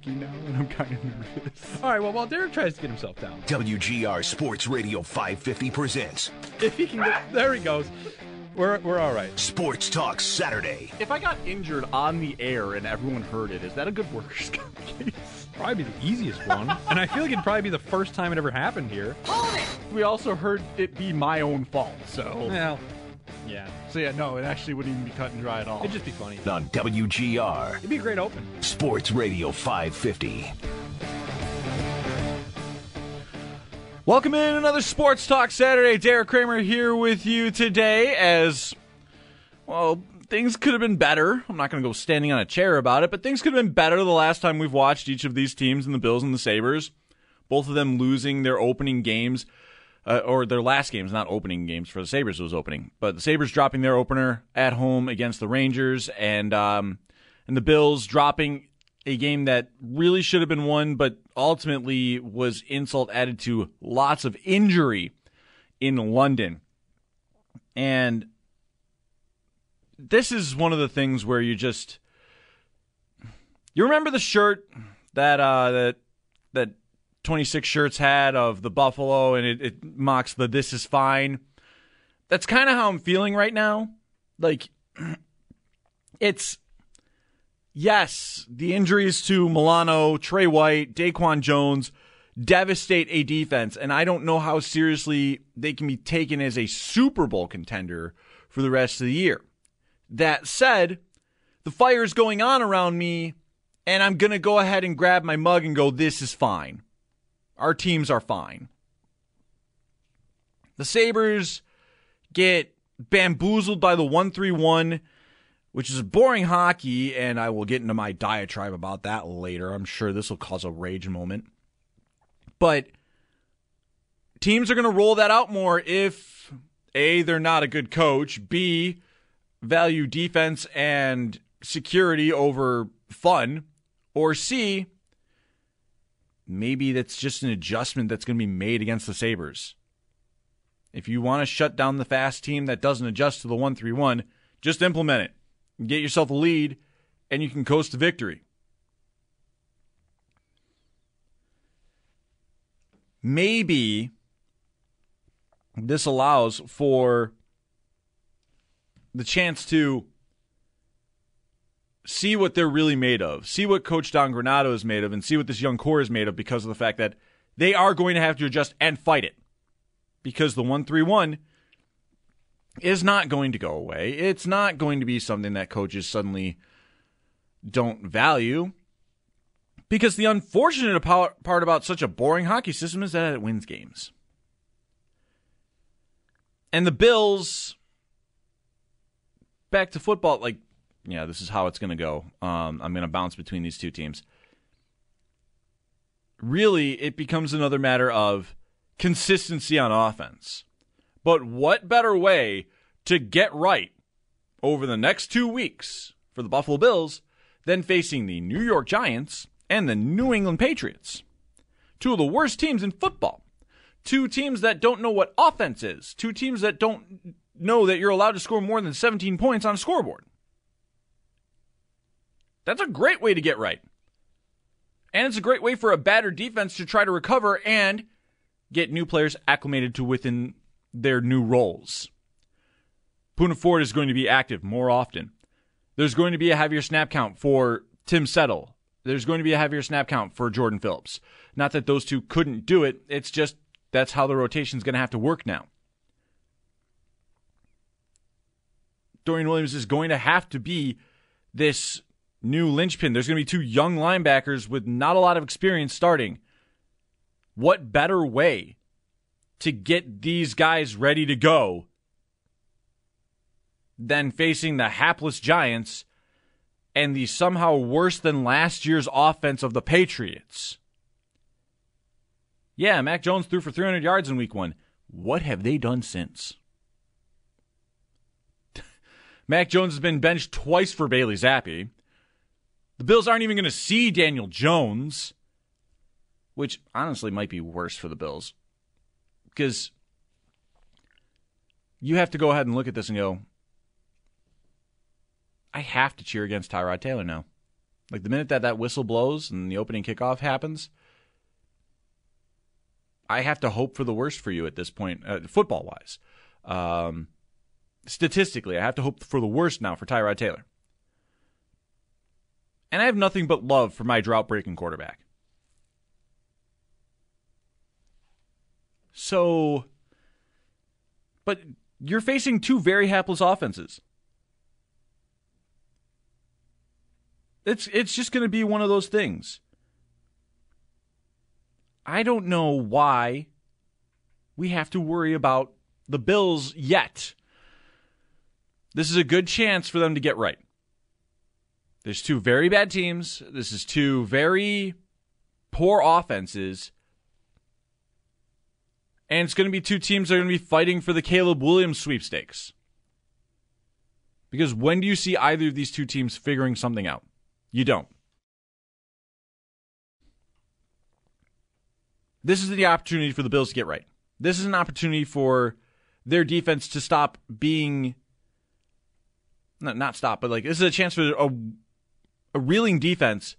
Shaky now, and I'm kind of nervous. All right, well, while Derek tries to get himself down, WGR Sports Radio 550 presents if he can get, there he goes. We're, we're all right. Sports Talk Saturday. If I got injured on the air and everyone heard it, is that a good workers' comp case? Probably be the easiest one, and I feel like it'd probably be the first time it ever happened here. We also heard it be my own fault, so. Well, yeah, So, yeah, no, it actually wouldn't even be cut and dry at all. it'd just be funny. On WGR It'd be a great open. Sports Radio 550. Welcome in another Sports Talk Saturday. Derek Kramer here with you today as, well, things could have been better. I'm not going to go standing on a chair about it, but things could have been better the last time we've watched each of these teams and the Bills and the Sabres. Both of them losing their opening games, uh, or their last games, not opening games for the Sabres, was opening. But the Sabres dropping their opener at home against the Rangers, and, um, and the Bills dropping a game that really should have been won, but ultimately was insult added to lots of injury in London. And this is one of the things where you just you remember the shirt that uh that that 26 shirts had of the buffalo and it, it mocks the this is fine that's kind of how i'm feeling right now like it's yes, the injuries to Milano, Tre White, Daquan Jones devastate a defense, and I don't know how seriously they can be taken as a Super Bowl contender for the rest of the year. That said, the fire is going on around me, and I'm going to go ahead and grab my mug and go, this is fine. Our teams are fine. The Sabres get bamboozled by the 131 which is boring hockey, and I will get into my diatribe about that later. I'm sure this will cause a rage moment. But teams are going to roll that out more if A, they're not a good coach, B, value defense and security over fun, or C, maybe that's just an adjustment that's going to be made against the Sabres. If you want to shut down the fast team that doesn't adjust to the 131, just implement it get yourself a lead, and you can coast to victory. Maybe this allows for the chance to see what they're really made of, see what Coach Don Granato is made of, and see what this young core is made of because of the fact that they are going to have to adjust and fight it. Because the 131 is not going to go away. It's not going to be something that coaches suddenly don't value. Because the unfortunate part about such a boring hockey system is that it wins games. And the Bills, back to football, like, yeah, this is how it's going to go. Um, I'm going to bounce between these two teams. Really, it becomes another matter of consistency on offense. But what better way to get right over the next two weeks for the Buffalo Bills than facing the New York Giants and the New England Patriots? Two of the worst teams in football. Two teams that don't know what offense is. Two teams that don't know that you're allowed to score more than 17 points on a scoreboard. That's a great way to get right. And it's a great way for a battered defense to try to recover and get new players acclimated to within their new roles. Poona Ford is going to be active more often. There's going to be a heavier snap count for Tim Settle. There's going to be a heavier snap count for Jordan Phillips. Not that those two couldn't do it. It's just that's how the rotation's going to have to work now. Dorian Williams is going to have to be this new linchpin. There's going to be two young linebackers with not a lot of experience starting. What better way to get these guys ready to go than facing the hapless Giants and the somehow worse than last year's offense of the Patriots? Yeah, Mac Jones threw for 300 yards in week one. What have they done since? Mac Jones has been benched twice for Bailey Zappe. The Bills aren't even going to see Daniel Jones, which honestly might be worse for the Bills because you have to go ahead and look at this and go, I have to cheer against Tyrod Taylor now. Like the minute that that whistle blows and the opening kickoff happens, I have to hope for the worst for you at this point, uh, football wise. Um, statistically, I have to hope for the worst now for Tyrod Taylor. And I have nothing but love for my drought breaking quarterback. So, but you're facing two very hapless offenses. It's it's just going to be one of those things. I don't know why we have to worry about the Bills yet. This is a good chance for them to get right. There's two very bad teams. This is two very poor offenses. And it's going to be two teams that are going to be fighting for the Caleb Williams sweepstakes. Because when do you see either of these two teams figuring something out? You don't. This is the opportunity for the Bills to get right. This is an opportunity for their defense to stop being not, not stop, but like this is a chance for a, a reeling defense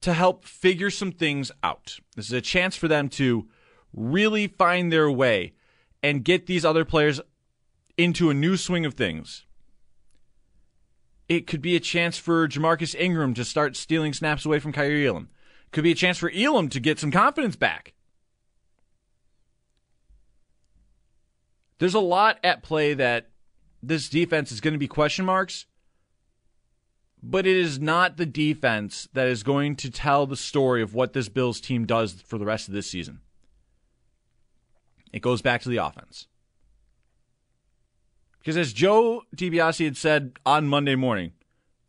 to help figure some things out. This is a chance for them to really find their way and get these other players into a new swing of things. It could be a chance for Ja'Marcus Ingram to start stealing snaps away from Kaiir Elam. Could be a chance for Elam to get some confidence back. There's a lot at play that this defense is going to be question marks, but it is not the defense that is going to tell the story of what this Bills team does for the rest of this season. It goes back to the offense. Because as Joe DiBiase had said on Monday morning,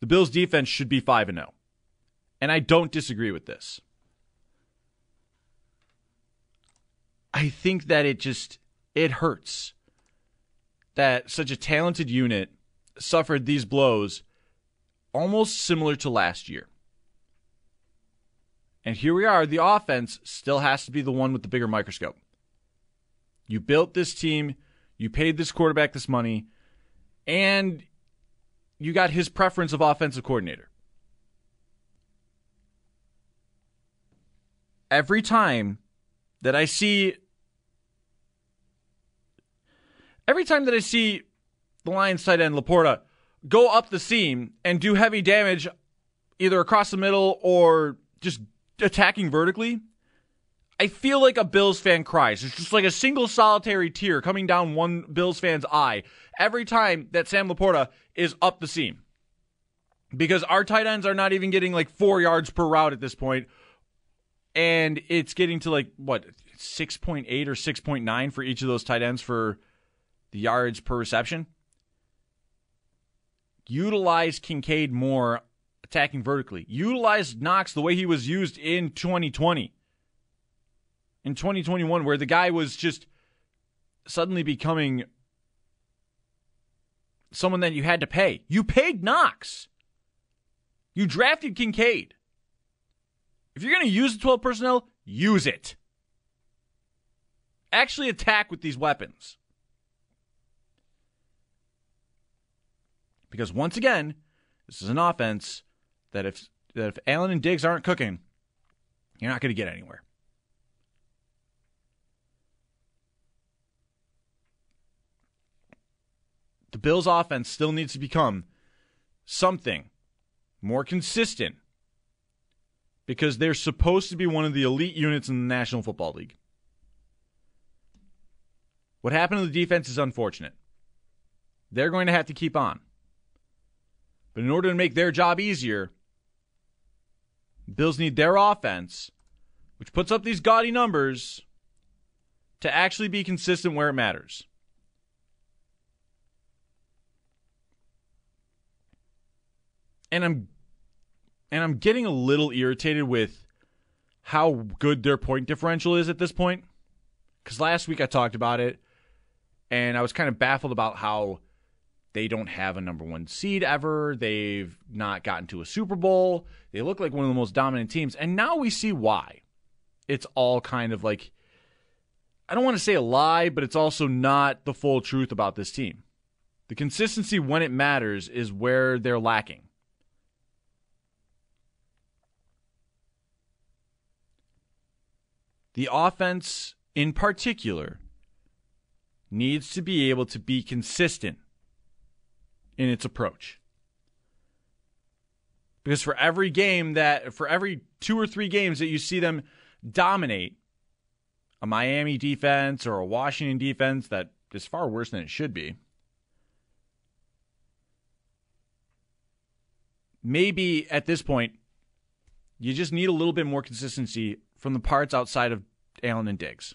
the Bills defense should be 5 and 0. And I don't disagree with this. I think that it just it hurts that such a talented unit suffered these blows almost similar to last year. And here we are, the offense still has to be the one with the bigger microscope. You built this team, you paid this quarterback this money, and you got his preference of offensive coordinator. every time that I see every time that I see the Lions tight end LaPorta go up the seam and do heavy damage either across the middle or just attacking vertically, I feel like a Bills fan cries. It's just like a single solitary tear coming down one Bills fan's eye every time that Sam LaPorta is up the seam. Because our tight ends are not even getting like four yards per route at this point, and it's getting to like what 6.8 or 6.9 for each of those tight ends for the yards per reception. Utilize Kincaid more attacking vertically. Utilize Knox the way he was used in 2020. In 2021 where the guy was just suddenly becoming someone that you had to pay. You paid Knox. You drafted Kincaid. If you're going to use the 12 personnel, use it. Actually attack with these weapons. Because once again, this is an offense that if that if Allen and Diggs aren't cooking, you're not going to get anywhere. The Bills offense still needs to become something more consistent because they're supposed to be one of the elite units in the National Football League. What happened to the defense is unfortunate. They're going to have to keep on. But in order to make their job easier, Bills need their offense, which puts up these gaudy numbers, to actually be consistent where it matters. And I'm and I'm getting a little irritated with how good their point differential is at this point. Cuz last week I talked about it and I was kind of baffled about how they don't have a number 1 seed ever. They've not gotten to a Super Bowl. They look like one of the most dominant teams and now we see why. It's all kind of like I don't want to say a lie, but it's also not the full truth about this team. The consistency when it matters is where they're lacking. The offense, in particular, needs to be able to be consistent in its approach. Because for every game that, for every two or three games that you see them dominate, a Miami defense or a Washington defense that is far worse than it should be. Maybe at this point, you just need a little bit more consistency from the parts outside of Allen and Diggs.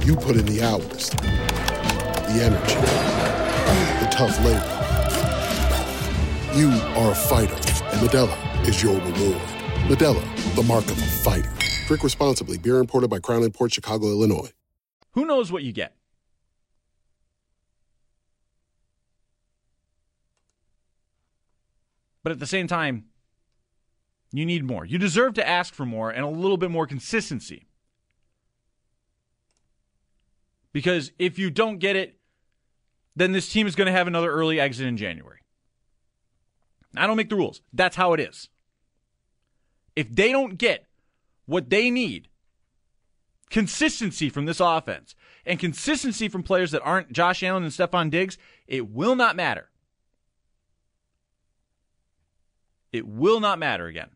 You put in the hours, the energy, the tough labor. You are a fighter, and Modelo is your reward. Modelo, the mark of a fighter. Drink responsibly. Beer imported by Crown Imports Chicago, Illinois. Who knows what you get? But at the same time, you need more. You deserve to ask for more and a little bit more consistency. Because if you don't get it, then this team is going to have another early exit in January. I don't make the rules. That's how it is. If they don't get what they need, consistency from this offense, and consistency from players that aren't Josh Allen and Stefon Diggs, it will not matter. It will not matter again.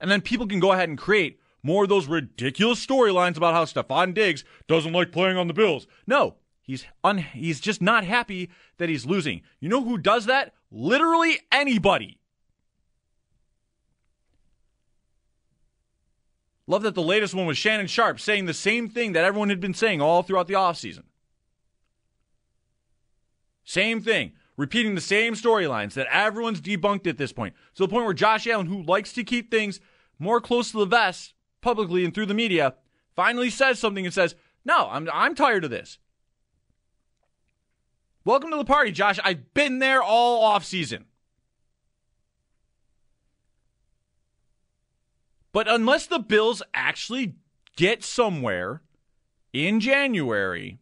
And then people can go ahead and create more of those ridiculous storylines about how Stefon Diggs doesn't like playing on the Bills. No, he's un- he's just not happy that he's losing. You know who does that? Literally anybody. Love that the latest one was Shannon Sharpe saying the same thing that everyone had been saying all throughout the offseason. Same thing, repeating the same storylines that everyone's debunked at this point. To the point where Josh Allen, who likes to keep things more close to the vest publicly and through the media, finally says something and says, No, I'm, I'm tired of this. Welcome to the party, Josh. I've been there all off season. But unless the Bills actually get somewhere in January,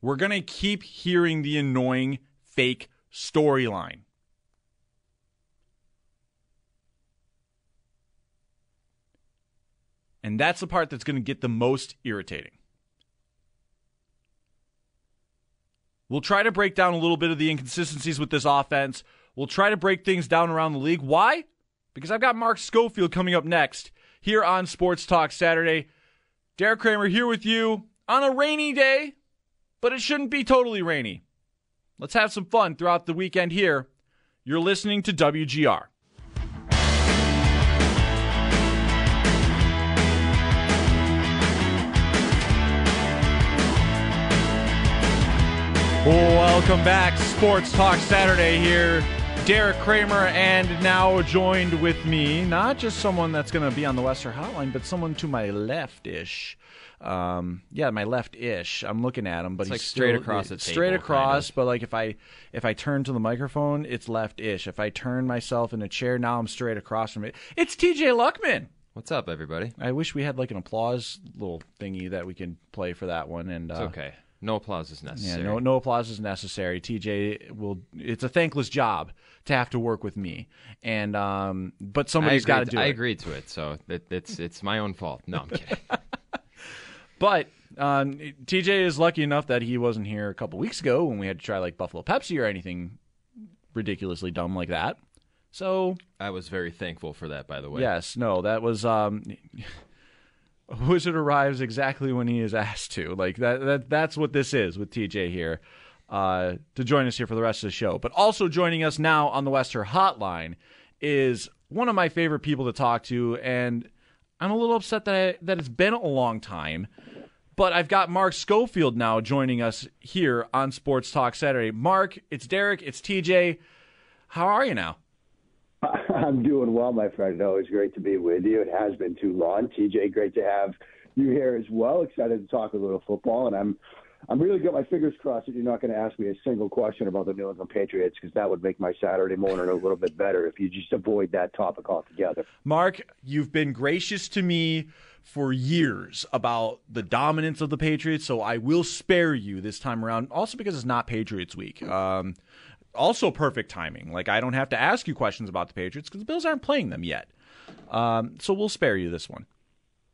we're going to keep hearing the annoying fake storyline. And that's the part that's going to get the most irritating. We'll try to break down a little bit of the inconsistencies with this offense. We'll try to break things down around the league. Why? Because I've got Mark Schofield coming up next here on Sports Talk Saturday. Derek Kramer here with you on a rainy day, but it shouldn't be totally rainy. Let's have some fun throughout the weekend here. You're listening to WGR. Welcome back. Sports Talk Saturday here. Derek Kramer, and now joined with me, not just someone that's going to be on the West Herr Hotline, but someone to my left ish. Um, yeah, my left ish. I'm looking at him, but It's he's like straight still- across the straight table, across. kind But like if I if I turn to the microphone, it's left ish. If I turn myself in a chair, now I'm straight across from it. It's T.J. Luckman. What's up, everybody? I wish we had like an applause little thingy that we can play for that one. And It's uh, okay. No applause is necessary. yeah, no, no applause is necessary. TJ will. It's a thankless job to have to work with me, and um, but somebody's got to do I it. I agreed to it, so it, it's it's my own fault. No, I'm kidding. But um, TJ is lucky enough that he wasn't here a couple weeks ago when we had to try like Buffalo Pepsi or anything ridiculously dumb like that. So I was very thankful for that, by the way. yes, no, that was um, Wizard arrives exactly when he is asked to. Like that, that that's what this is with TJ here. Uh, to join us here for the rest of the show. But also joining us now on the West Herr Hotline is one of my favorite people to talk to, and I'm a little upset that I, that it's been a long time. But I've got Mark Schofield now joining us here on Sports Talk Saturday. Mark, it's Derek, it's TJ. How are you now? I'm doing well, my friend. Always great to be with you. It has been too long. TJ, great to have you here as well. Excited to talk a little football, and I'm I'm really got my fingers crossed that you're not going to ask me a single question about the New England Patriots because that would make my Saturday morning a little bit better if you just avoid that topic altogether. Mark, you've been gracious to me for years about the dominance of the Patriots, so I will spare you this time around. Also because it's not Patriots week. Um, also perfect timing. Like I don't have to ask you questions about the Patriots because the Bills aren't playing them yet. Um, so we'll spare you this one.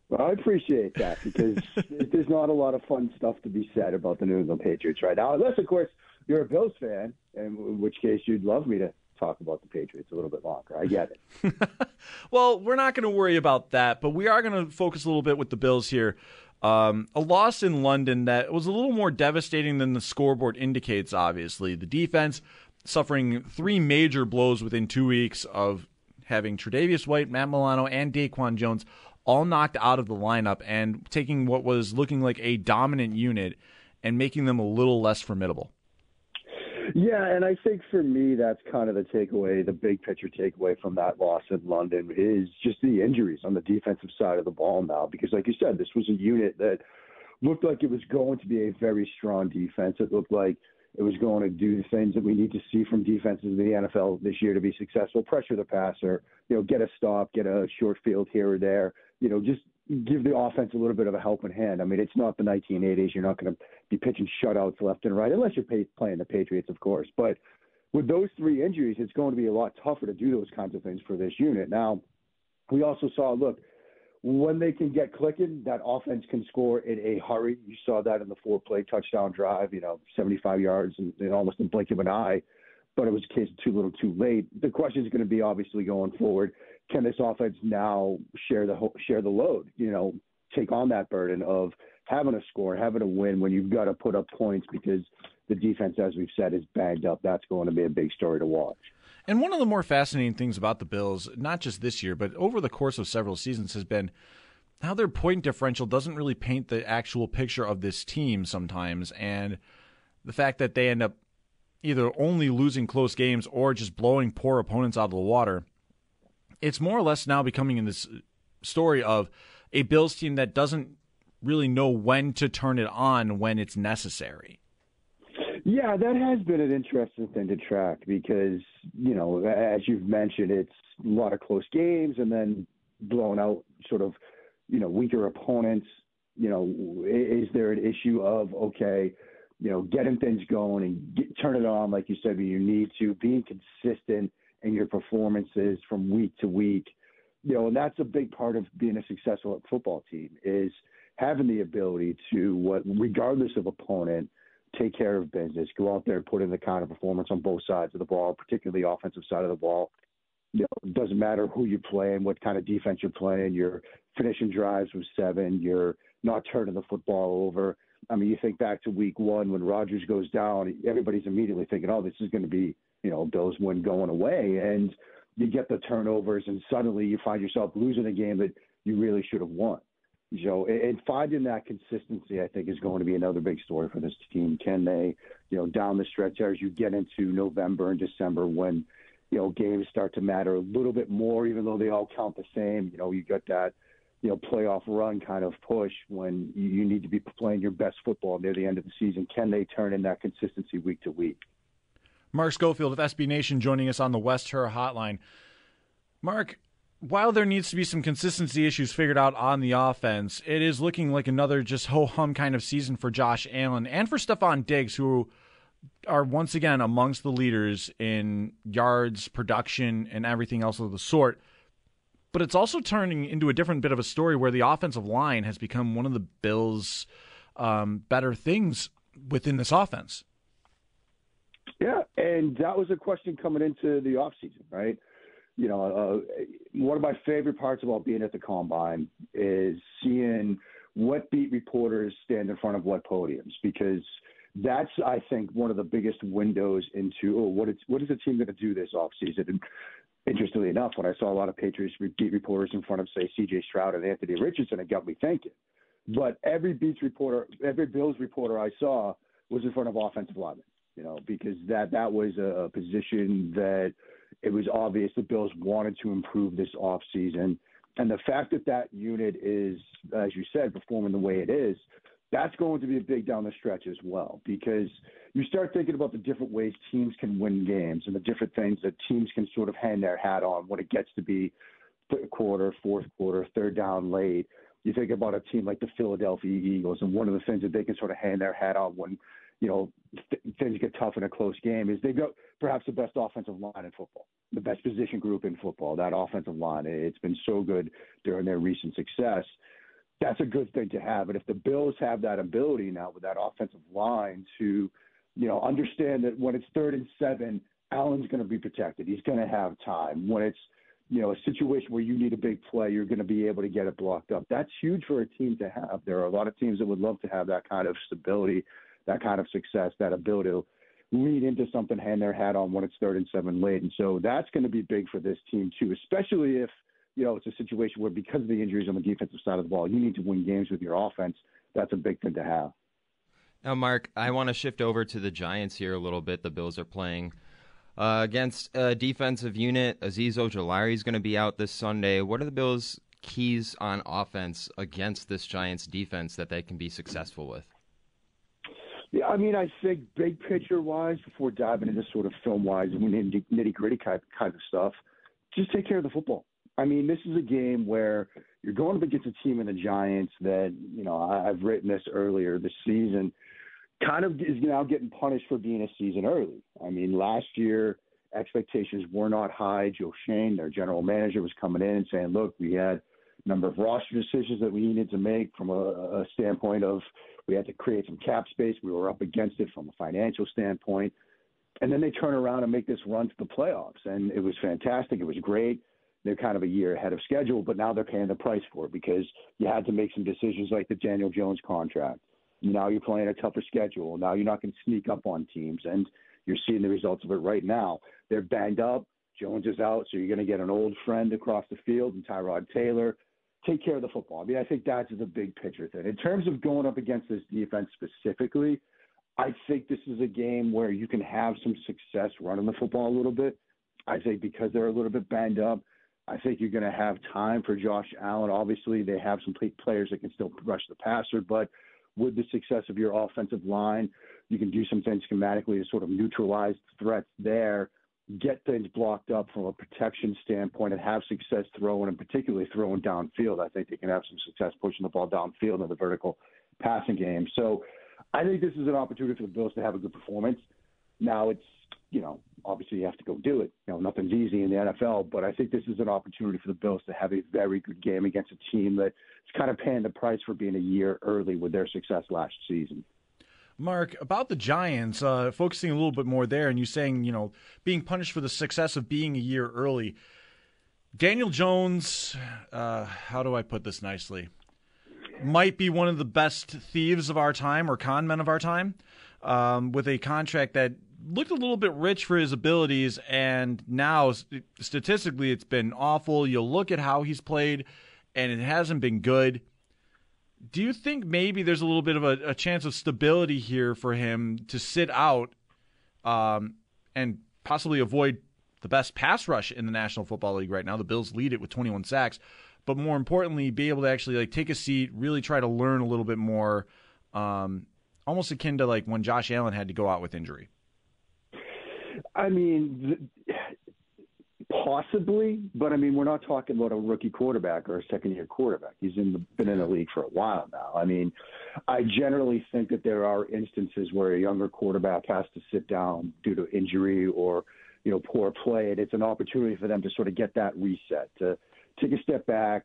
Well, I appreciate that because there's not a lot of fun stuff to be said about the New England Patriots right now, unless, of course, you're a Bills fan, in which case you'd love me to talk about the Patriots a little bit longer. I get it. Well, we're not going to worry about that, but we are going to focus a little bit with the Bills here. Um, a loss in London that was a little more devastating than the scoreboard indicates, obviously. The defense suffering three major blows within two weeks of having Tre'Davious White, Matt Milano, and Daquan Jones all knocked out of the lineup and taking what was looking like a dominant unit and making them a little less formidable. Yeah, and I think for me, that's kind of the takeaway, the big picture takeaway from that loss in London is just the injuries on the defensive side of the ball now. Because, like you said, this was a unit that looked like it was going to be a very strong defense. It looked like it was going to do the things that we need to see from defenses in the NFL this year to be successful. Pressure the passer, you know, get a stop, get a short field here or there. You know, just give the offense a little bit of a helping hand. I mean, it's not the 1980s. You're not going to be pitching shutouts left and right, unless you're pay, playing the Patriots, of course. But with those three injuries, it's going to be a lot tougher to do those kinds of things for this unit. Now, we also saw, look, when they can get clicking, that offense can score in a hurry. You saw that in the four play touchdown drive, you know, 75 yards and, and almost in blink of an eye. But it was a case of too little, too late. The question is going to be obviously going forward: Can this offense now share the share the load? You know, take on that burden of having a score, having a win when you've got to put up points because the defense, as we've said, is banged up. That's going to be a big story to watch. And one of the more fascinating things about the Bills, not just this year, but over the course of several seasons, has been how their point differential doesn't really paint the actual picture of this team sometimes. And the fact that they end up either only losing close games or just blowing poor opponents out of the water, it's more or less now becoming in this story of a Bills team that doesn't really know when to turn it on when it's necessary. Yeah, that has been an interesting thing to track because, you know, as you've mentioned, it's a lot of close games and then blown out sort of, you know, weaker opponents. You know, is there an issue of, okay, you know, getting things going and get, turn it on like you said when you need to, being consistent in your performances from week to week, you know, and that's a big part of being a successful football team is having the ability to, what regardless of opponent, take care of business, go out there and put in the kind of performance on both sides of the ball, particularly the offensive side of the ball. You know, it doesn't matter who you're playing, what kind of defense you're playing. You're finishing drives with seven. You're not turning the football over. I mean, you think back to week one when Rodgers goes down, everybody's immediately thinking, "Oh, this is going to be, you know, Bills win going away," and you get the turnovers, and suddenly you find yourself losing a game that you really should have won. So, and finding that consistency, I think, is going to be another big story for this team. Can they, you know, down the stretch as you get into November and December when, you know, games start to matter a little bit more, even though they all count the same. You know, you got that, you know, playoff run kind of push when you need to be playing your best football near the end of the season. Can they turn in that consistency week to week? Mark Schofield of SB Nation joining us on the West Herr Hotline. Mark, while there needs to be some consistency issues figured out on the offense, it is looking like another just ho hum kind of season for Josh Allen and for Stefon Diggs, who are once again amongst the leaders in yards, production, and everything else of the sort. But it's also turning into a different bit of a story where the offensive line has become one of the Bills' um, better things within this offense. Yeah, and that was a question coming into the offseason, right? You know, uh, one of my favorite parts about being at the combine is seeing what beat reporters stand in front of what podiums because that's I think one of the biggest windows into oh, what it's what is the team going to do this offseason. And interestingly enough, when I saw a lot of Patriots beat reporters in front of say C.J. Stroud and Anthony Richardson, it got me thinking. But every beats reporter, every Bills reporter I saw was in front of offensive linemen, you know, because that that was a position that it was obvious the Bills wanted to improve this offseason. And the fact that that unit is, as you said, performing the way it is, that's going to be a big down the stretch as well because you start thinking about the different ways teams can win games and the different things that teams can sort of hang their hat on when it gets to be third quarter, fourth quarter, third down late. You think about a team like the Philadelphia Eagles, and one of the things that they can sort of hang their hat on when you know th- things get tough in a close game is they've got perhaps the best offensive line in football, the best position group in football. That offensive line, it's been so good during their recent success. That's a good thing to have. And if the Bills have that ability now with that offensive line to, you know, understand that when it's third and seven, Allen's going to be protected. He's going to have time. When it's you know, a situation where you need a big play, you're going to be able to get it blocked up. That's huge for a team to have. There are a lot of teams that would love to have that kind of stability that kind of success, that ability to lead into something, hand their hat on when it's third and seven late. And so that's going to be big for this team too, especially if you know it's a situation where because of the injuries on the defensive side of the ball, you need to win games with your offense. That's a big thing to have. Now, Mark, I want to shift over to the Giants here a little bit. The Bills are playing uh, against a defensive unit. Azeez Ojulari is going to be out this Sunday. What are the Bills' keys on offense against this Giants defense that they can be successful with? I mean, I think big picture wise, before diving into sort of film wise and nitty gritty kind of stuff, just take care of the football. I mean, this is a game where you're going up against a team in the Giants that, you know, I've written this earlier this season, kind of is now getting punished for being a season early. I mean, last year expectations were not high. Joe Schoen, their general manager, was coming in and saying, look, we had a number of roster decisions that we needed to make from a, a standpoint of we had to create some cap space. We were up against it from a financial standpoint. And then they turn around and make this run to the playoffs. And it was fantastic. It was great. They're kind of a year ahead of schedule, but now they're paying the price for it because you had to make some decisions like the Daniel Jones contract. Now you're playing a tougher schedule. Now you're not going to sneak up on teams. And you're seeing the results of it right now. They're banged up. Jones is out, so you're going to get an old friend across the field and Tyrod Taylor take care of the football. I mean, I think that's the big picture thing. In terms of going up against this defense specifically, I think this is a game where you can have some success running the football a little bit. I think because they're a little bit banged up, I think you're going to have time for Josh Allen. Obviously, they have some players that can still rush the passer, but with the success of your offensive line, you can do some things schematically to sort of neutralize threats there get things blocked up from a protection standpoint and have success throwing and particularly throwing downfield. I think they can have some success pushing the ball downfield in the vertical passing game. So I think this is an opportunity for the Bills to have a good performance. Now it's you know, obviously you have to go do it. You know, nothing's easy in the NFL, but I think this is an opportunity for the Bills to have a very good game against a team that's kind of paying the price for being a year early with their success last season. Mark, about the Giants, uh, focusing a little bit more there, and you saying, you know, being punished for the success of being a year early. Daniel Jones, uh, how do I put this nicely? Might be one of the best thieves of our time or con men of our time, um, with a contract that looked a little bit rich for his abilities, and now statistically it's been awful. You look at how he's played, and it hasn't been good. Do you think maybe there's a little bit of a, a chance of stability here for him to sit out um, and possibly avoid the best pass rush in the National Football League right now? The Bills lead it with 21 sacks, but more importantly, be able to actually like take a seat, really try to learn a little bit more, um, almost akin to like when Josh Allen had to go out with injury. I mean, possibly, but I mean, we're not talking about a rookie quarterback or a second-year quarterback. He's in the, been in the league for a while now. I mean, I generally think that there are instances where a younger quarterback has to sit down due to injury or you know poor play, and it's an opportunity for them to sort of get that reset, to take a step back,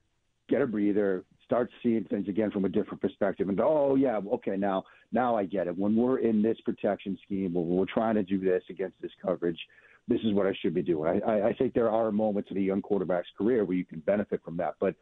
get a breather, start seeing things again from a different perspective and oh yeah okay now now i get it when we're in this protection scheme when we're trying to do this against this coverage this is what i should be doing i i think there are moments in a young quarterback's career where you can benefit from that but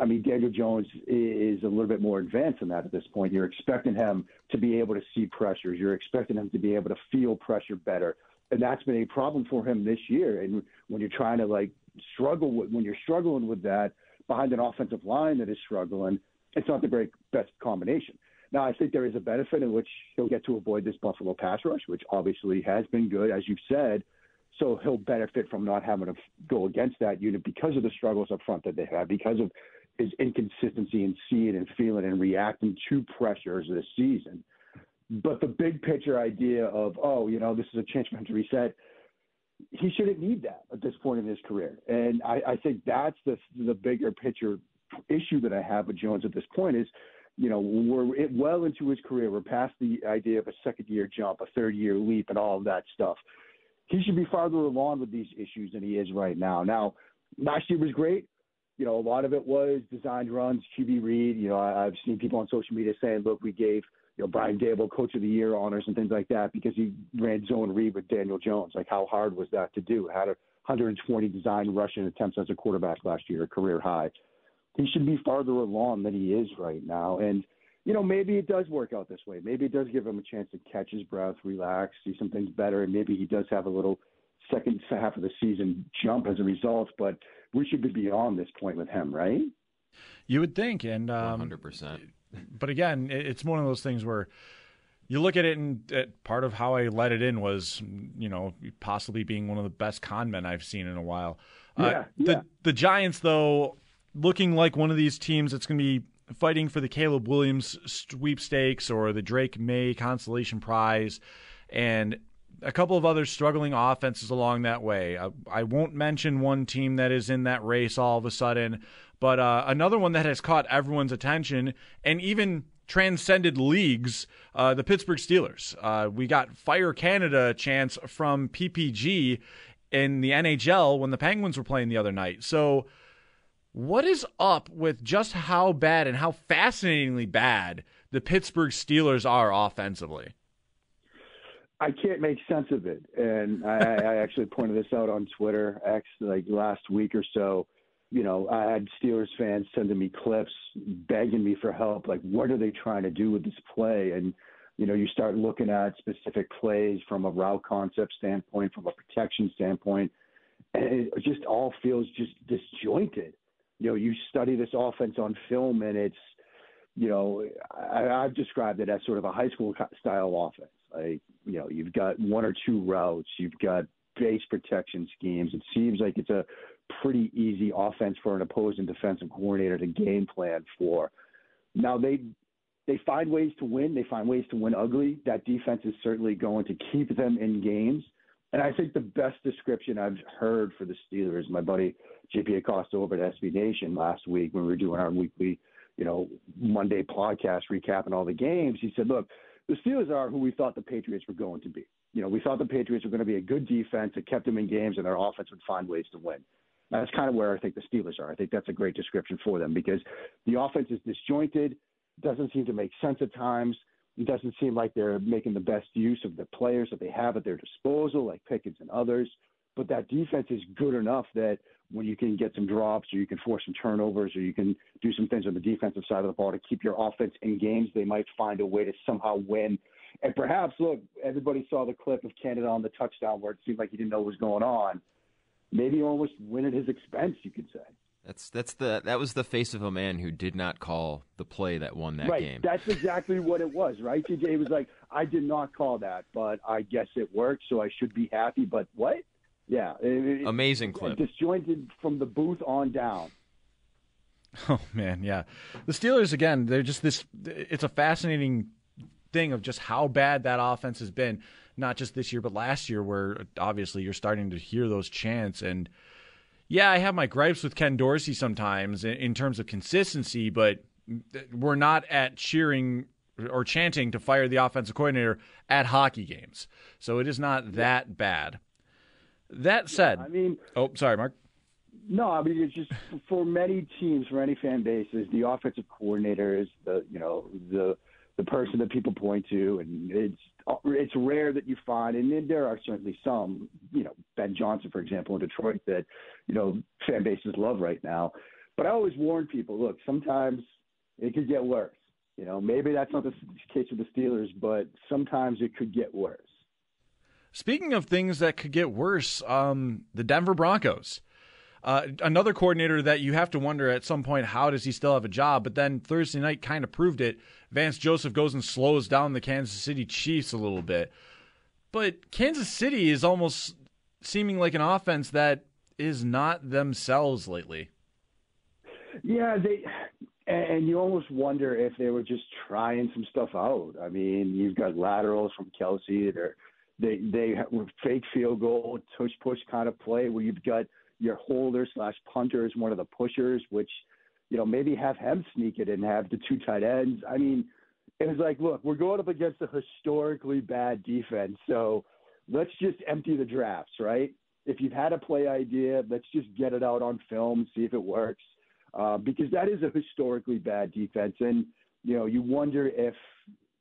I mean, Daniel Jones is a little bit more advanced than that at this point. You're expecting him to be able to see pressures. You're expecting him to be able to feel pressure better, and that's been a problem for him this year. And when you're trying to like struggle with, when you're struggling with that, behind an offensive line that is struggling, it's not the great best combination. Now, I think there is a benefit in which he'll get to avoid this Buffalo pass rush, which obviously has been good, as you've said. So he'll benefit from not having to go against that unit because of the struggles up front that they have, because of his inconsistency in seeing and feeling and reacting to pressures this season. But the big picture idea of, oh, you know, this is a chance for him to reset – he shouldn't need that at this point in his career. And I, I think that's the the bigger picture issue that I have with Jones at this point is, you know, we're well into his career. We're past the idea of a second year jump, a third year leap, and all of that stuff. He should be farther along with these issues than he is right now. Now, last year was great. You know, a lot of it was designed runs, QB read. You know, I, I've seen people on social media saying, look, we gave – you know, Brian Daboll Coach of the Year honors and things like that because he ran zone read with Daniel Jones. Like, how hard was that to do? Had a 120 design rushing attempts as a quarterback last year, career high. He should be farther along than he is right now. And, you know, maybe it does work out this way. Maybe it does give him a chance to catch his breath, relax, see some things better, and maybe he does have a little second half of the season jump as a result. But we should be beyond this point with him, right? You would think, and um, 100% but again, it's one of those things where you look at it, and part of how I let it in was, you know, possibly being one of the best con men I've seen in a while. Yeah, uh, the yeah. the Giants, though, looking like one of these teams that's going to be fighting for the Caleb Williams sweepstakes or the Drake Maye consolation prize, and a couple of other struggling offenses along that way. I, I, won't mention one team that is in that race all of a sudden, but uh, another one that has caught everyone's attention and even transcended leagues, uh, the Pittsburgh Steelers. Uh, we got Fire Canada chance from PPG in the NHL when the Penguins were playing the other night. So, what is up with just how bad and how fascinatingly bad the Pittsburgh Steelers are offensively? I can't make sense of it, and I, I actually pointed this out on Twitter X like last week or so you know, I had Steelers fans sending me clips begging me for help. Like, what are they trying to do with this play? And, you know, you start looking at specific plays from a route concept standpoint, from a protection standpoint, and it just all feels just disjointed. You know, you study this offense on film, and it's, you know, I, I've described it as sort of a high school style offense. Like, you know, you've got one or two routes, you've got base protection schemes. It seems like it's a pretty easy offense for an opposing defensive coordinator to game plan for. Now they they find ways to win. They find ways to win ugly. That defense is certainly going to keep them in games. And I think the best description I've heard for the Steelers, my buddy JP Acosta over at SB Nation last week when we were doing our weekly, you know, Monday podcast recapping all the games, he said, look, the Steelers are who we thought the Patriots were going to be. you know, we thought the Patriots were going to be a good defense that kept them in games and their offense would find ways to win. That's kind of where I think the Steelers are. I think that's a great description for them because the offense is disjointed, doesn't seem to make sense at times. It doesn't seem like they're making the best use of the players that they have at their disposal, like Pickens and others. But that defense is good enough that when you can get some drops or you can force some turnovers or you can do some things on the defensive side of the ball to keep your offense in games, they might find a way to somehow win. And perhaps, look, everybody saw the clip of Canada on the touchdown where it seemed like he didn't know what was going on. Maybe almost win at his expense, you could say. That's that's the that was the face of a man who did not call the play that won that right. game. That's exactly what it was, right? TJ was like, I did not call that, but I guess it worked, so I should be happy. But what? Yeah, it, amazing clip. Disjointed from the booth on down. Oh man, yeah. The Steelers again, they're just this it's a fascinating thing of just how bad that offense has been, not just this year but last year where obviously you're starting to hear those chants and yeah, I have my gripes with Ken Dorsey sometimes in terms of consistency, but we're not at cheering or chanting to fire the offensive coordinator at hockey games. So it is not that bad. That said, yeah, I mean, oh, sorry, Mark. No, I mean it's just for many teams, for any fan bases, the offensive coordinator is the you know the the person that people point to, and it's it's rare that you find, and then there are certainly some, you know, Ben Johnson, for example, in Detroit, that you know fan bases love right now. But I always warn people: look, sometimes it could get worse. You know, maybe that's not the case with the Steelers, but sometimes it could get worse. Speaking of things that could get worse, um, the Denver Broncos. Uh, another coordinator that you have to wonder at some point how does he still have a job? But then Thursday night kind of proved it. Vance Joseph goes and slows down the Kansas City Chiefs a little bit. But Kansas City is almost seeming like an offense that is not themselves lately. Yeah, they and you almost wonder if they were just trying some stuff out. I mean, you've got laterals from Kelce. They're they they were fake field goal, push push kind of play where you've got your holder slash punter is one of the pushers, which you know maybe have him sneak it and have the two tight ends. I mean, it was like, look, we're going up against a historically bad defense, so let's just empty the drafts, right? If you've had a play idea, let's just get it out on film, see if it works, uh, because that is a historically bad defense, and you know you wonder if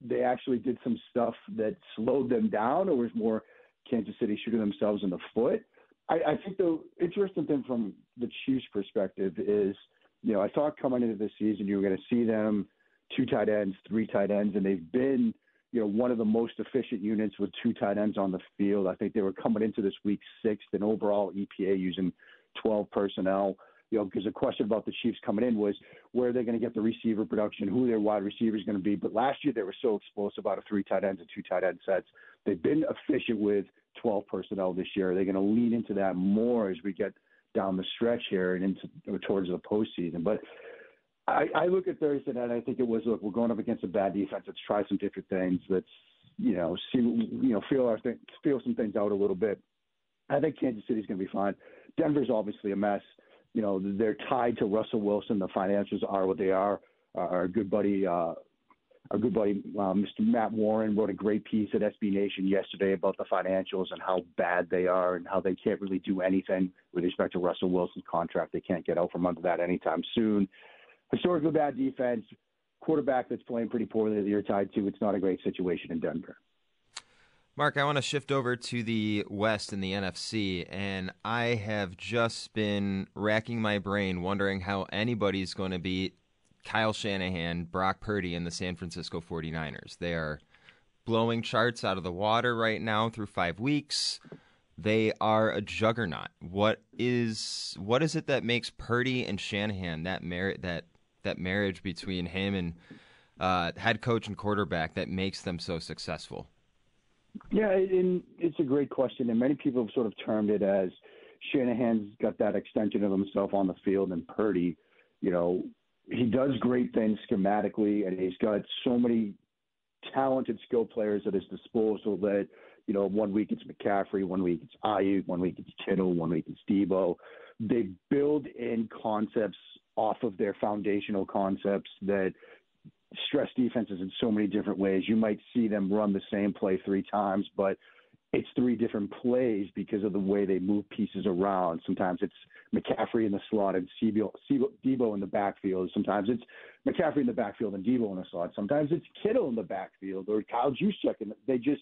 they actually did some stuff that slowed them down, or was more Kansas City shooting themselves in the foot. I, I think the interesting thing from the Chiefs' perspective is, you know, I thought coming into the season you were going to see them two tight ends, three tight ends, and they've been, you know, one of the most efficient units with two tight ends on the field. I think they were coming into this week sixth in overall EPA using 12 personnel you know, because the question about the Chiefs coming in was where are they going to get the receiver production, who their wide receiver is going to be. But last year they were so explosive out of three tight ends and two tight end sets. They've been efficient with 12 personnel this year. They're going to lean into that more as we get down the stretch here and into towards the postseason. But I, I look at Thursday night. I think it was look, we're going up against a bad defense. Let's try some different things. Let's you know see you know feel our th- feel some things out a little bit. I think Kansas City's going to be fine. Denver's obviously a mess you know, they're tied to Russell Wilson. The financials are what they are. Our good buddy, uh, our good buddy, uh, Mr. Matt Warren wrote a great piece at SB Nation yesterday about the financials and how bad they are and how they can't really do anything with respect to Russell Wilson's contract. They can't get out from under that anytime soon. Historically bad defense, quarterback that's playing pretty poorly that you're tied to. It's not a great situation in Denver. Mark, I want to shift over to the West and the NFC, and I have just been racking my brain wondering how anybody's going to beat Kyle Shanahan, Brock Purdy, and the San Francisco 49ers. They are blowing charts out of the water right now through five weeks. They are a juggernaut. What is what is it that makes Purdy and Shanahan that mar- that that marriage between him and uh, head coach and quarterback that makes them so successful? Yeah, and it's a great question, and many people have sort of termed it as Shanahan's got that extension of himself on the field, and Purdy, you know, he does great things schematically, and he's got so many talented skill players at his disposal that you know one week it's McCaffrey, one week it's Aiyuk, one week it's Kittle, one week it's Deebo. They build in concepts off of their foundational concepts that stress defenses in so many different ways. You might see them run the same play three times, but it's three different plays because of the way they move pieces around. Sometimes it's McCaffrey in the slot and Deebo, in the backfield. Sometimes it's McCaffrey in the backfield and Deebo in the slot. Sometimes it's Kittle in the backfield or Kyle Juszczyk. And they just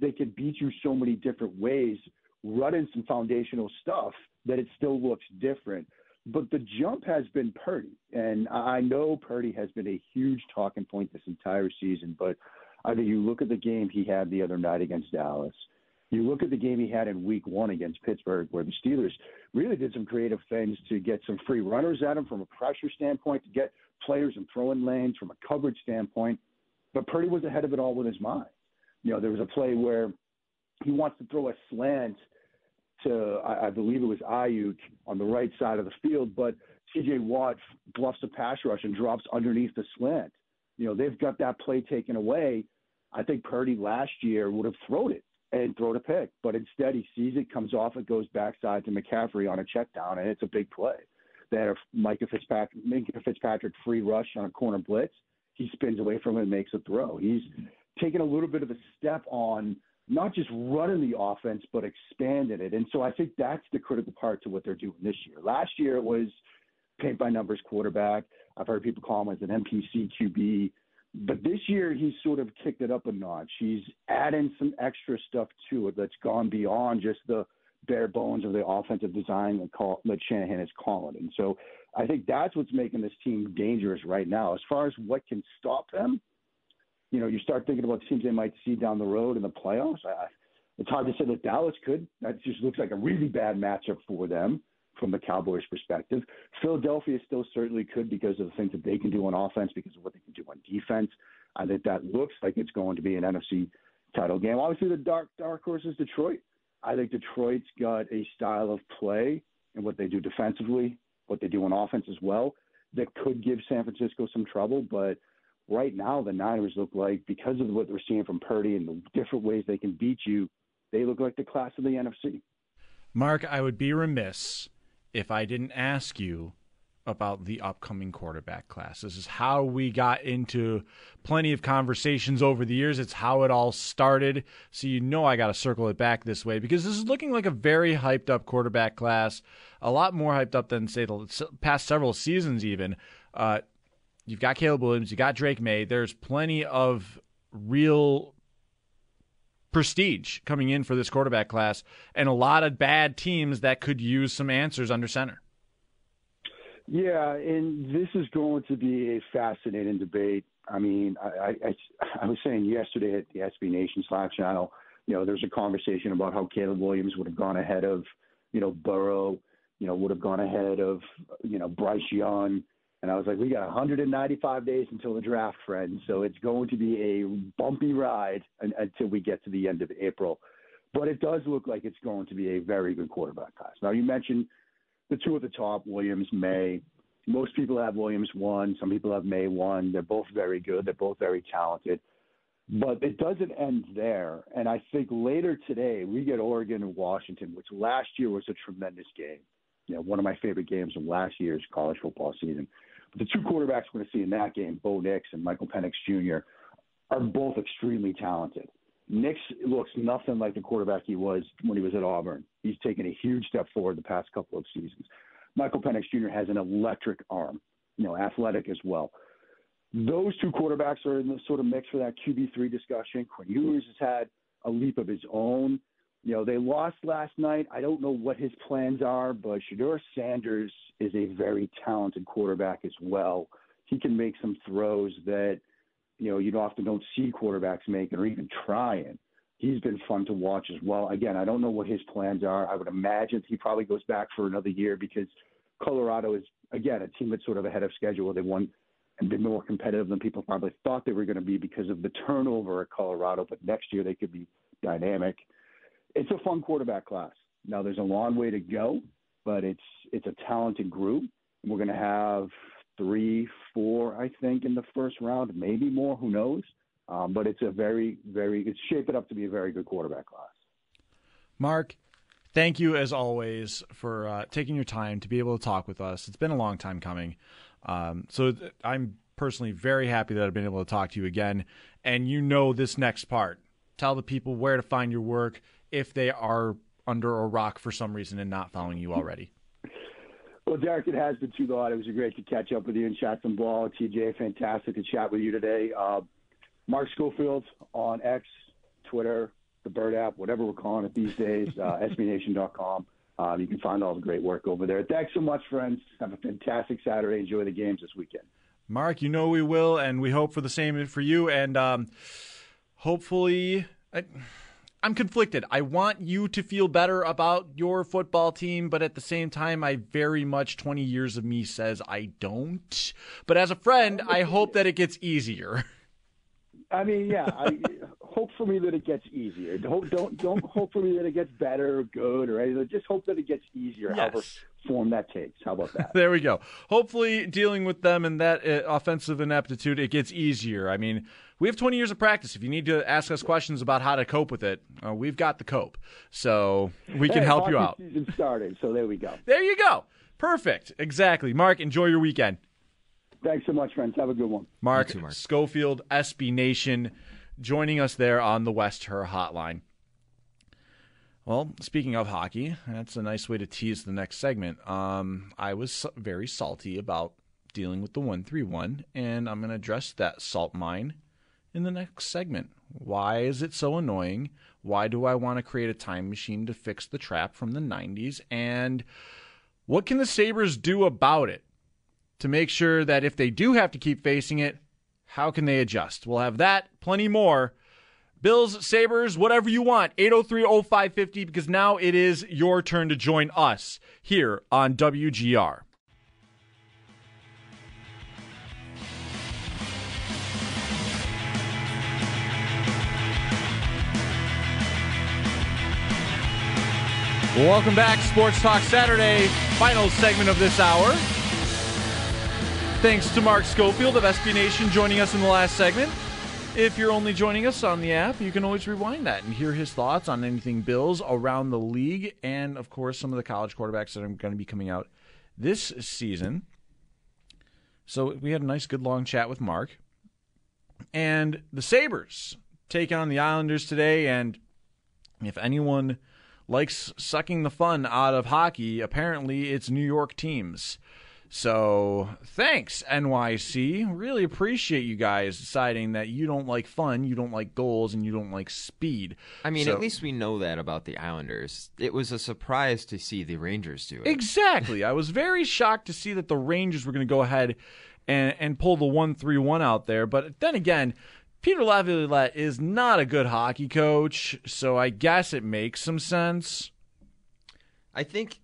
they can beat you so many different ways, running some foundational stuff that it still looks different. But the jump has been Purdy, and I know Purdy has been a huge talking point this entire season. But think you look at the game he had the other night against Dallas you look at the game he had in week one against Pittsburgh, where the Steelers really did some creative things to get some free runners at him from a pressure standpoint, to get players in throwing lanes from a coverage standpoint. But Purdy was ahead of it all with his mind. You know, there was a play where he wants to throw a slant to, I, I believe it was Aiyuk on the right side of the field, but TJ Watt bluffs a pass rush and drops underneath the slant. You know, they've got that play taken away. I think Purdy last year would have thrown it and throw the pick. But instead, he sees it, comes off, it goes backside to McCaffrey on a check down, and it's a big play. They had a Minkah Fitzpatrick, Minkah Fitzpatrick free rush on a corner blitz. He spins away from it and makes a throw. He's taken a little bit of a step on not just running the offense, but expanding it. And so I think that's the critical part to what they're doing this year. Last year, it was paint by numbers quarterback. I've heard people call him as an NPC QB. But this year, he's sort of kicked it up a notch. He's adding some extra stuff to it that's gone beyond just the bare bones of the offensive design that, call, that Shanahan is calling. And so I think that's what's making this team dangerous right now. As far as what can stop them, you know, you start thinking about teams they might see down the road in the playoffs. I, it's hard to say that Dallas could. That just looks like a really bad matchup for them from the Cowboys' perspective. Philadelphia still certainly could because of the things that they can do on offense, because of what they can do on defense. I think that looks like it's going to be an NFC title game. Obviously, the dark dark horse is Detroit. I think Detroit's got a style of play and what they do defensively, what they do on offense as well, that could give San Francisco some trouble. But right now, the Niners look like because of what we're seeing from Purdy and the different ways they can beat you, they look like the class of the NFC. Mark, I would be remiss if I didn't ask you about the upcoming quarterback class. This is how we got into plenty of conversations over the years. It's how it all started. So you know I got to circle it back this way because this is looking like a very hyped up quarterback class, a lot more hyped up than say the past several seasons even. Uh, you've got Caleb Williams, you got Drake Maye. There's plenty of real prestige coming in for this quarterback class and a lot of bad teams that could use some answers under center. Yeah, and this is going to be a fascinating debate. I mean, I, I, I was saying yesterday at the SB Nation Slack channel, you know, there's a conversation about how Caleb Williams would have gone ahead of, you know, Burrow, you know, would have gone ahead of, you know, Bryce Young, and I was like, we got 195 days until the draft, friends. So it's going to be a bumpy ride until we get to the end of April. But it does look like it's going to be a very good quarterback class. Now, you mentioned the two at the top, Williams, Maye. Most people have Williams one. Some people have Maye one. They're both very good. They're both very talented. But it doesn't end there. And I think later today, we get Oregon and Washington, which last year was a tremendous game. You know, one of my favorite games from last year's college football season. But the two quarterbacks we're going to see in that game, Bo Nix and Michael Penix Jr., are both extremely talented. Nix looks nothing like the quarterback he was when he was at Auburn. He's taken a huge step forward the past couple of seasons. Michael Penix Jr. has an electric arm, you know, athletic as well. Those two quarterbacks are in the sort of mix for that QB3 discussion. Quinn Ewers has had a leap of his own. You know, they lost last night. I don't know what his plans are, but Shedeur Sanders is a very talented quarterback as well. He can make some throws that, you know, you often don't see quarterbacks making or even trying. He's been fun to watch as well. Again, I don't know what his plans are. I would imagine he probably goes back for another year because Colorado is, again, a team that's sort of ahead of schedule. They won and been more competitive than people probably thought they were going to be because of the turnover at Colorado. But next year they could be dynamic it's a fun quarterback class. Now there's a long way to go, but it's it's a talented group. We're going to have three, four, I think, in the first round, maybe more. Who knows? Um, but it's a very, very it's shaping up to be a very good quarterback class. Mark, thank you as always for uh, taking your time to be able to talk with us. It's been a long time coming. Um, so I'm personally very happy that I've been able to talk to you again. And you know this next part. Tell the people where to find your work if they are under a rock for some reason and not following you already. Well, Derek, it has been too long. It was great to catch up with you and chat some ball. TJ, fantastic to chat with you today. Uh, Mark Schofield on X, Twitter, the Bird app, whatever we're calling it these days, uh, SBNation.com. Um, you can find all the great work over there. Thanks so much, friends. Have a fantastic Saturday. Enjoy the games this weekend. Mark, you know we will, and we hope for the same for you. And um, hopefully, I, I'm conflicted. I want you to feel better about your football team, but at the same time, I very much 20 years of me says I don't. But as a friend, I hope that it gets easier. I mean, yeah. I hope for me that it gets easier. Don't don't don't hope for me that it gets better or good or anything. Just hope that it gets easier. Yes. However form that takes. How about that? there we go. Hopefully, dealing with them and that uh, offensive ineptitude, it gets easier. I mean, we have 20 years of practice. If you need to ask us questions about how to cope with it, uh, we've got the cope. So we can Hey, help you out. Season started, so there we go. There you go. Perfect. Exactly. Mark, enjoy your weekend. Thanks so much, friends. Have a good one. Mark, Schofield, SB Nation, joining us there on the West Herr Hotline. Well, speaking of hockey, that's a nice way to tease the next segment. Um, I was very salty about dealing with the 131, and I'm going to address that salt mine in the next segment. Why is it so annoying? Why do I want to create a time machine to fix the trap from the 90s? And what can the Sabres do about it to make sure that if they do have to keep facing it, how can they adjust? We'll have that, plenty more. Bills, Sabres, whatever you want, 803 0550, because now it is your turn to join us here on WGR. Welcome back, Sports Talk Saturday, final segment of this hour. Thanks to Mark Schofield of SB Nation joining us in the last segment. If you're only joining us on the app, you can always rewind that and hear his thoughts on anything Bills around the league and, of course, some of the college quarterbacks that are going to be coming out this season. So we had a nice, good long chat with Mark. And the Sabres take on the Islanders today. And if anyone likes sucking the fun out of hockey, apparently it's New York teams. So thanks, NYC. Really appreciate you guys deciding that you don't like fun, you don't like goals, and you don't like speed. I mean, So- at least we know that about the Islanders. It was a surprise to see the Rangers do it. Exactly. I was very shocked to see that the Rangers were going to go ahead and, and pull the 1 3 1 out there. But then again, Peter Laviolette is not a good hockey coach, so I guess it makes some sense. I think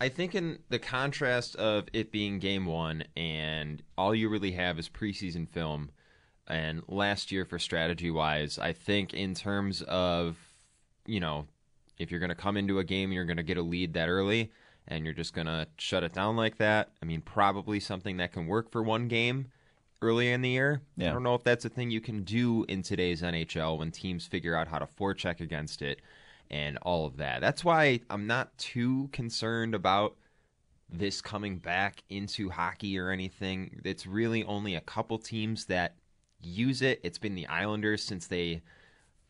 I think in the contrast of it being game one and all you really have is preseason film and last year for strategy wise, I think in terms of, you know, if you're gonna come into a game and you're gonna get a lead that early and you're just gonna shut it down like that, I mean probably something that can work for one game early in the year. Yeah. I don't know if that's a thing you can do in today's NHL when teams figure out how to forecheck against it and all of that. That's why I'm not too concerned about this coming back into hockey or anything. It's really only a couple teams that use it. It's been the Islanders since they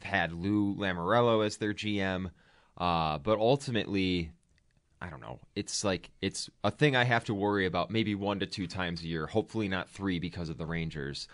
had Lou Lamoriello as their GM. Uh, but ultimately, I don't know. It's like it's a thing I have to worry about maybe one to two times a year. Hopefully not three because of the Rangers.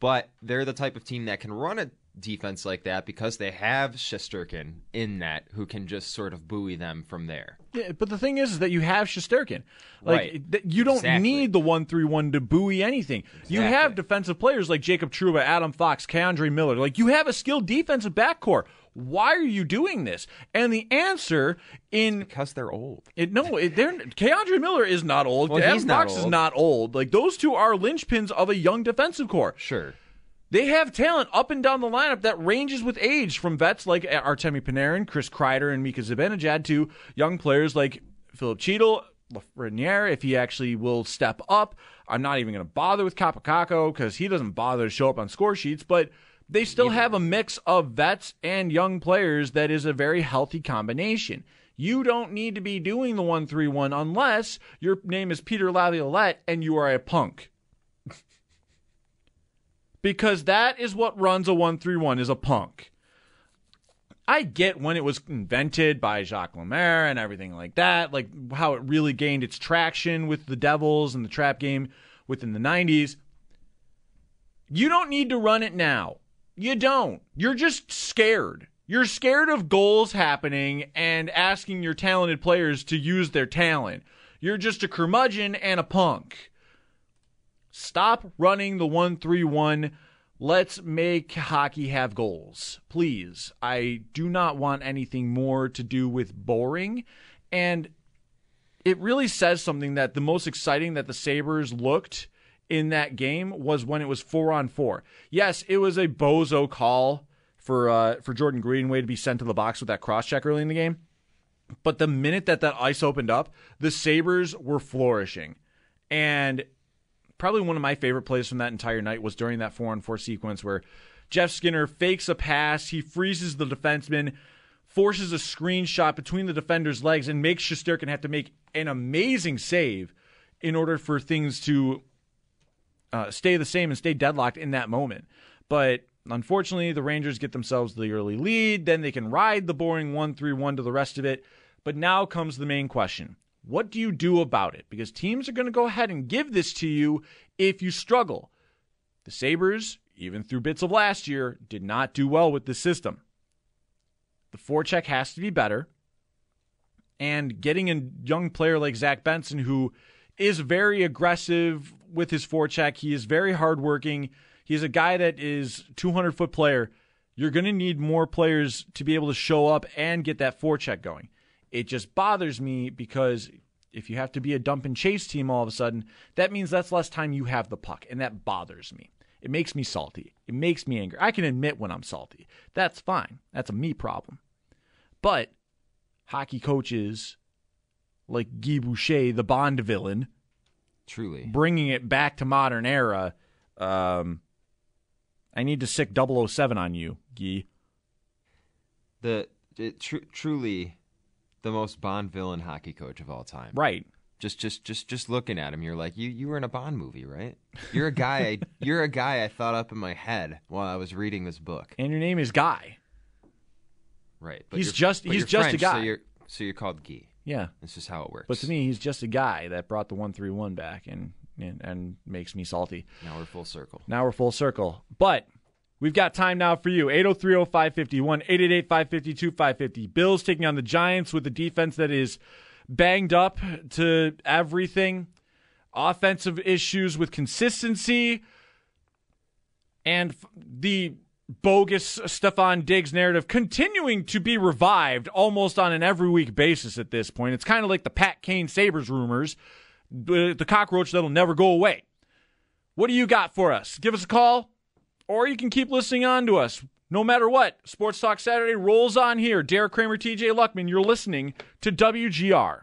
But they're the type of team that can run a defense like that because they have Shesterkin in that who can just sort of buoy them from there. Yeah, but the thing is, is that you have Shesterkin. Like Right. th- you don't Exactly. need the one three one to buoy anything. Exactly. You have defensive players like Jacob Trouba, Adam Fox, K'Andre Miller. Like you have a skilled defensive backcourt. Why are you doing this? And the answer in because they're old. It, no, it, they're K'Andre Miller is not old. Well, Adam Fox is not old. Like those two are linchpins of a young defensive core. Sure. They have talent up and down the lineup that ranges with age, from vets like Artemi Panarin, Chris Kreider, and Mika Zibanejad to young players like Filip Chytil, Lafreniere, if he actually will step up. I'm not even going to bother with Kaapo Kakko because he doesn't bother to show up on score sheets, but they still have a mix of vets and young players that is a very healthy combination. You don't need to be doing the 1 3 1 unless your name is Peter Laviolette and you are a punk because that is what runs a 131 is a punk. I get when it was invented by Jacques Lemaire and everything like that, like how it really gained its traction with the Devils and the trap game within the 90s. You don't need to run it now. You don't. You're just scared. You're scared of goals happening and asking your talented players to use their talent. You're just a curmudgeon and a punk. Stop running the 1 3 1. Let's make hockey have goals. Please. I do not want anything more to do with boring. And it really says something that the most exciting that the Sabres looked in that game was when it was four on four. Yes, it was a bozo call for uh, for Jordan Greenway to be sent to the box with that cross check early in the game. But the minute that that ice opened up, the Sabres were flourishing. And probably one of my favorite plays from that entire night was during that four on four sequence where Jeff Skinner fakes a pass, he freezes the defenseman, forces a screenshot between the defender's legs, and makes Shesterkin have to make an amazing save in order for things to uh, stay the same and stay deadlocked in that moment. But unfortunately, the Rangers get themselves the early lead. Then they can ride the boring 1 3 1 to the rest of it. But now comes the main question what do you do about it? Because teams are going to go ahead and give this to you if you struggle. The Sabres, even through bits of last year, did not do well with the system. The forecheck has to be better. And getting a young player like Zach Benson, who is very aggressive with his forecheck, he is very hardworking. He's a guy that is 200 foot player. You're going to need more players to be able to show up and get that forecheck going. It just bothers me because if you have to be a dump and chase team all of a sudden, that means that's less time you have the puck, and that bothers me. It makes me salty. It makes me angry. I can admit when I'm salty. That's fine. That's a me problem. But hockey coaches like Guy Boucher, the Bond villain, truly bringing it back to modern era. Um, I need to sick 007 on you, Guy. The it, tr- truly the most Bond villain hockey coach of all time. Right. Just just just just looking at him, you're like, you you were in a Bond movie, right? You're a guy. I, you're a guy I thought up in my head while I was reading this book. And your name is Guy. Right. He's just- he's just a guy. So you're so you're called Guy. Yeah. This is how it works. But to me, he's just a guy that brought the 131 back and, and, and makes me salty. now we're full circle. Now we're full circle. But we've got time now for you. 803 551 888 552 550. Bills taking on the Giants with a defense that is banged up to everything. Offensive issues with consistency. And the bogus Stefon Diggs narrative continuing to be revived almost on an every week basis at this point. It's kind of like the Pat Kane Sabres rumors, the, cockroach that'll never go away. What do you got for us? Give us a call, or you can keep listening on to us. No matter what, Sports Talk Saturday rolls on here. Derek Kramer, TJ Luckman, you're listening to WGR.